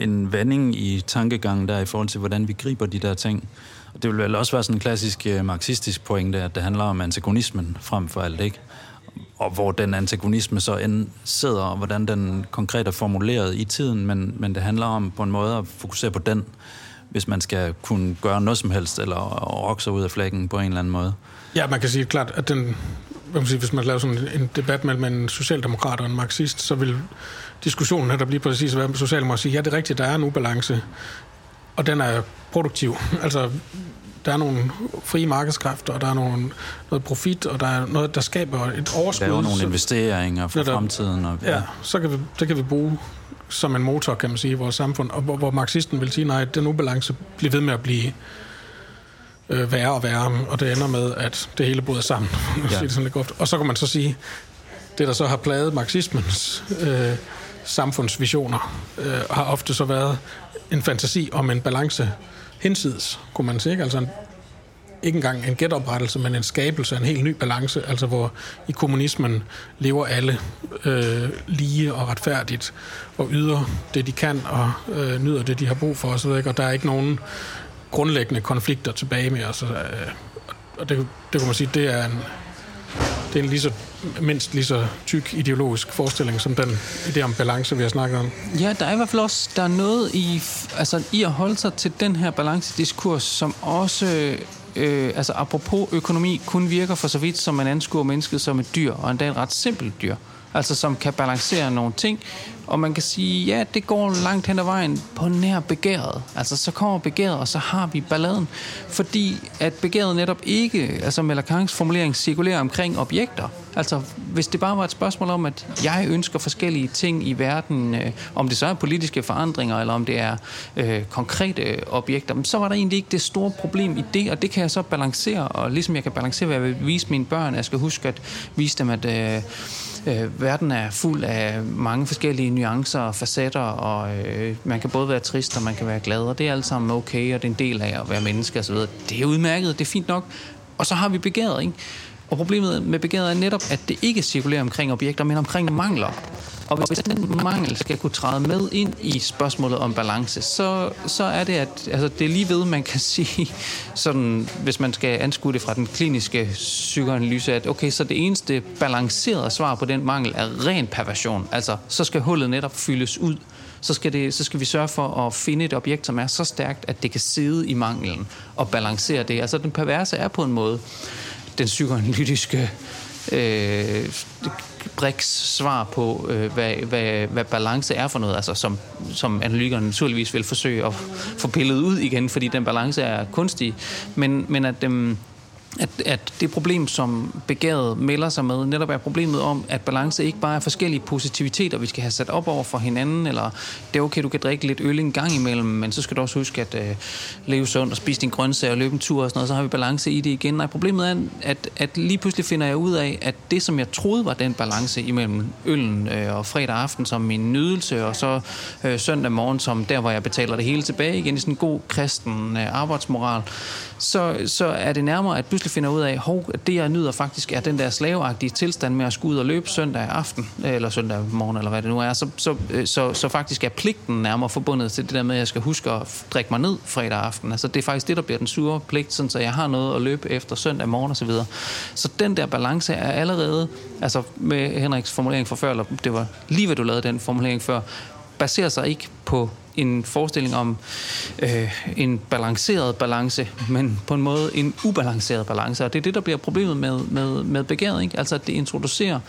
en vending i tankegangen der i forhold til, hvordan vi griber de der ting. Og det vil vel også være sådan en klassisk uh, marxistisk pointe, at det handler om antagonismen frem for alt, ikke? Og hvor den antagonisme så end sidder, og hvordan den konkret er formuleret i tiden, men, men det handler om på en måde at fokusere på den, hvis man skal kunne gøre noget som helst, eller rokke ud af flækken på en eller anden måde. Ja, man kan sige klart, at den, hvad man sige, hvis man laver sådan en debat mellem en socialdemokrat og en marxist, så vil diskussionen her, der bliver præcis være med socialdemokrat sige, ja, det er rigtigt, der er en ubalance, og den er produktiv. Altså, der er nogle frie markedskræfter, og der er nogle, noget profit, og der er noget, der skaber et overskud. Der er nogle investeringer for netop, fremtiden. Og, ja. ja, så kan vi, det kan vi bruge som en motor, kan man sige, i vores samfund, og hvor, hvor marxisten vil sige, nej, den ubalance bliver ved med at blive øh, værre og værre, og det ender med, at det hele bryder sammen. Ja. det sådan lidt godt. Og så kan man så sige, det der så har plaget marxismens øh, samfundsvisioner, øh, har ofte så været en fantasi om en balance hinsides, kunne man sige. Altså en, ikke engang en genoprettelse, men en skabelse af en helt ny balance, altså hvor i kommunismen lever alle øh, lige og retfærdigt, og yder det, de kan, og øh, nyder det, de har brug for osv., og der er ikke nogen grundlæggende konflikter tilbage med os. Øh, og det, det kunne man sige, det er en, det er en lige så, mindst lige så tyk ideologisk forestilling som den idé om balance, vi har snakket om. Ja, der er i hvert fald også der er noget i, altså, i at holde sig til den her balancediskurs, som også øh, altså apropos økonomi, kun virker for så vidt, som man anskuer mennesket som et dyr, og endda et ret simpelt dyr. Altså som kan balancere nogle ting, og man kan sige, ja, det går langt hen ad vejen på nær begæret. Altså, så kommer begæret, og så har vi balladen. Fordi at begæret netop ikke, altså med formulering, cirkulerer omkring objekter. Altså, hvis det bare var et spørgsmål om, at jeg ønsker forskellige ting i verden, øh, om det så er politiske forandringer, eller om det er øh, konkrete øh, objekter, så var der egentlig ikke det store problem i det, og det kan jeg så balancere, og ligesom jeg kan balancere, hvad jeg vil vise mine børn, jeg skal huske at vise dem, at øh, øh, verden er fuld af mange forskellige nuancer og facetter, og øh, man kan både være trist, og man kan være glad, og det er alt sammen okay, og det er en del af at være menneske osv. Det er udmærket, det er fint nok. Og så har vi begæret, ikke? Og problemet med begæret er netop, at det ikke cirkulerer omkring objekter, men omkring mangler. Og hvis den mangel skal kunne træde med ind i spørgsmålet om balance, så, så er det, at altså, det er lige ved, man kan sige, sådan, hvis man skal anskue det fra den kliniske psykoanalyse, at okay, så det eneste balancerede svar på den mangel er ren perversion. Altså, så skal hullet netop fyldes ud så skal, det, så skal vi sørge for at finde et objekt, som er så stærkt, at det kan sidde i manglen og balancere det. Altså den perverse er på en måde den psykoanalytiske øh, Brix svar på, øh, hvad, hvad, hvad balance er for noget, altså som, som analytikerne naturligvis vil forsøge at få pillet ud igen, fordi den balance er kunstig, men, men at... Øh, at, at det problem, som begæret melder sig med, netop er problemet om, at balance ikke bare er forskellige positiviteter, vi skal have sat op over for hinanden, eller det er okay, du kan drikke lidt øl en gang imellem, men så skal du også huske at øh, leve sundt og spise din grøntsager og løbe en tur og sådan noget, så har vi balance i det igen. Nej, problemet er, at, at lige pludselig finder jeg ud af, at det, som jeg troede var den balance imellem øllen øh, og fredag aften som min nydelse, og så øh, søndag morgen som der, hvor jeg betaler det hele tilbage igen i sådan en god kristen øh, arbejdsmoral, så, så er det nærmere, at pludselig finder ud af, at det jeg nyder faktisk er den der slaveagtige tilstand med at skulle ud og løbe søndag aften, øh, eller søndag morgen, eller hvad det nu er, så, så, øh, så, så faktisk er pligten nærmere forbundet til det der med, at jeg skal huske at drikke mig ned fredag aften. Altså det er faktisk det, der bliver den sure pligt, sådan, så jeg har noget at løbe efter søndag morgen osv. Så, så den der balance er allerede, altså med Henriks formulering fra før, eller det var lige hvad du lavede den formulering før, baserer sig ikke på en forestilling om øh, en balanceret balance, men på en måde en ubalanceret balance. Og det er det, der bliver problemet med, med, med begæret. Ikke? Altså, at det introducerer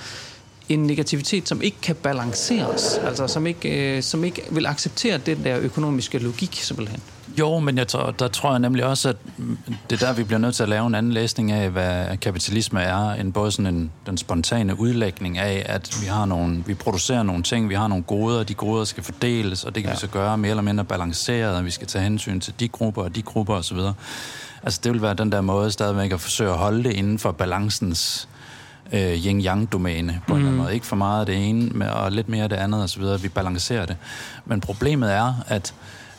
en negativitet, som ikke kan balanceres, altså som ikke, øh, som ikke vil acceptere den der økonomiske logik, simpelthen. Jo, men jeg tror, der tror jeg nemlig også, at det er der, vi bliver nødt til at lave en anden læsning af, hvad kapitalisme er, end både sådan en, den spontane udlægning af, at vi har nogle, vi producerer nogle ting, vi har nogle goder, og de goder skal fordeles, og det kan ja. vi så gøre mere eller mindre balanceret, og vi skal tage hensyn til de grupper og de grupper osv. Altså det vil være den der måde stadigvæk at forsøge at holde det inden for balancens øh, yin-yang-domæne på mm. en eller anden måde. Ikke for meget af det ene, og lidt mere af det andet osv. Vi balancerer det. Men problemet er, at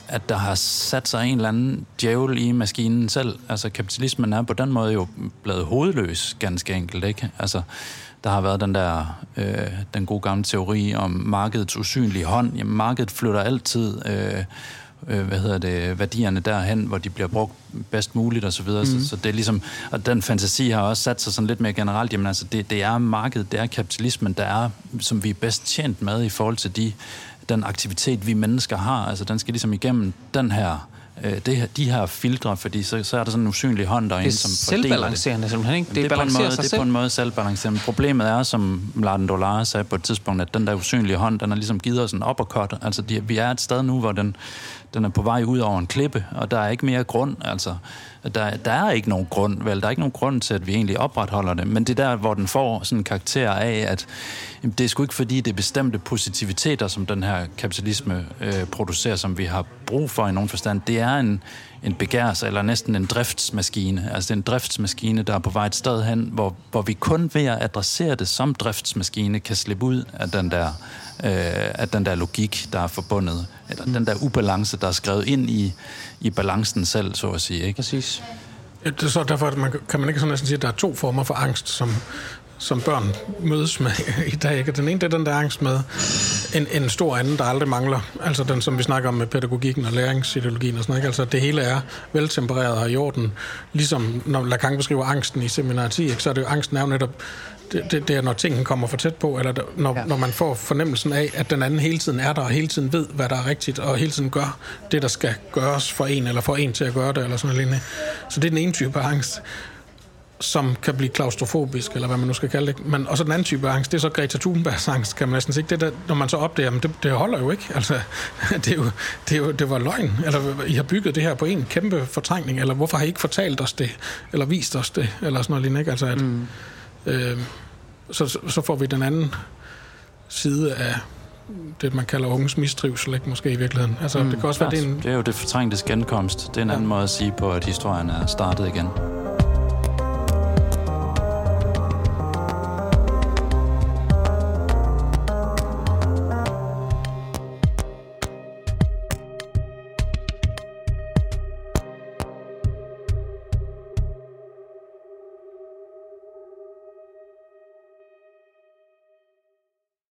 at der har sat sig en eller anden djævel i maskinen selv. Altså kapitalismen er på den måde jo blevet hovedløs, ganske enkelt. Ikke? Altså, der har været den der øh, den gode gamle teori om markedets usynlige hånd. Jamen, markedet flytter altid øh, øh, hvad hedder det, værdierne derhen, hvor de bliver brugt bedst muligt og så videre. Mm. Så, mhm. så det er ligesom, og den fantasi har også sat sig sådan lidt mere generelt, jamen altså det, det er markedet, det er kapitalismen, der er, som vi er bedst tjent med i forhold til de, den aktivitet, vi mennesker har. Altså den skal ligesom igennem den her øh, det her, de her filtre, fordi så, så er der sådan en usynlig hånd derinde, som fordeler det. Det er selvbalancerende simpelthen, ikke? Det, det, er på en måde, det er på en måde selvbalancerende. Problemet er, som Mladen Dollar sagde på et tidspunkt, at den der usynlige hånd, den har ligesom givet os en uppercut. Altså de, vi er et sted nu, hvor den, den er på vej ud over en klippe, og der er ikke mere grund. Altså, der, der er ikke nogen grund, vel? Der er ikke nogen grund til, at vi egentlig opretholder det. Men det er der, hvor den får sådan en karakter af, at jamen, det er sgu ikke fordi, det er bestemte positiviteter, som den her kapitalisme øh, producerer, som vi har brug for i nogen forstand. Det er en, en begærs, eller næsten en driftsmaskine. Altså det er en driftsmaskine, der er på vej et sted hen, hvor, hvor vi kun ved at adressere det som driftsmaskine, kan slippe ud af den der, øh, af den der logik, der er forbundet, eller mm. den der ubalance, der er skrevet ind i, i balancen selv, så at sige. Ikke? Præcis. Ja, det er så derfor, at man, kan man ikke sådan næsten sige, at der er to former for angst, som, som børn mødes med i dag. Ikke? Den ene, det er den der angst med en, en stor anden, der aldrig mangler. Altså den, som vi snakker om med pædagogikken og læringsideologien og sådan noget. Ikke? Altså det hele er veltempereret og i orden. Ligesom når Lacan beskriver angsten i seminar 10, ikke? så er det jo angsten er jo netop det, det, det er, når tingene kommer for tæt på, eller når, ja. når man får fornemmelsen af, at den anden hele tiden er der, og hele tiden ved, hvad der er rigtigt, og hele tiden gør det, der skal gøres for en, eller for en til at gøre det, eller sådan noget Så det er den ene type angst som kan blive klaustrofobisk, eller hvad man nu skal kalde det. Men, og så den anden type angst, det er så Greta Thunbergs angst, kan man næsten sige. Det der, når man så opdager, men det, det holder jo ikke. Altså, det, er jo, det, er jo, det var løgn. Eller I har bygget det her på en kæmpe fortrængning, eller hvorfor har I ikke fortalt os det, eller vist os det, eller sådan noget lignende. Ikke? Altså, at, mm. Øh, så, så får vi den anden side af det, man kalder unges mistrivsel, ikke? måske i virkeligheden. Altså, mm, det kan også være, det er en... Det er jo det fortrængtes genkomst. Det er en anden ja. måde at sige på, at historien er startet igen.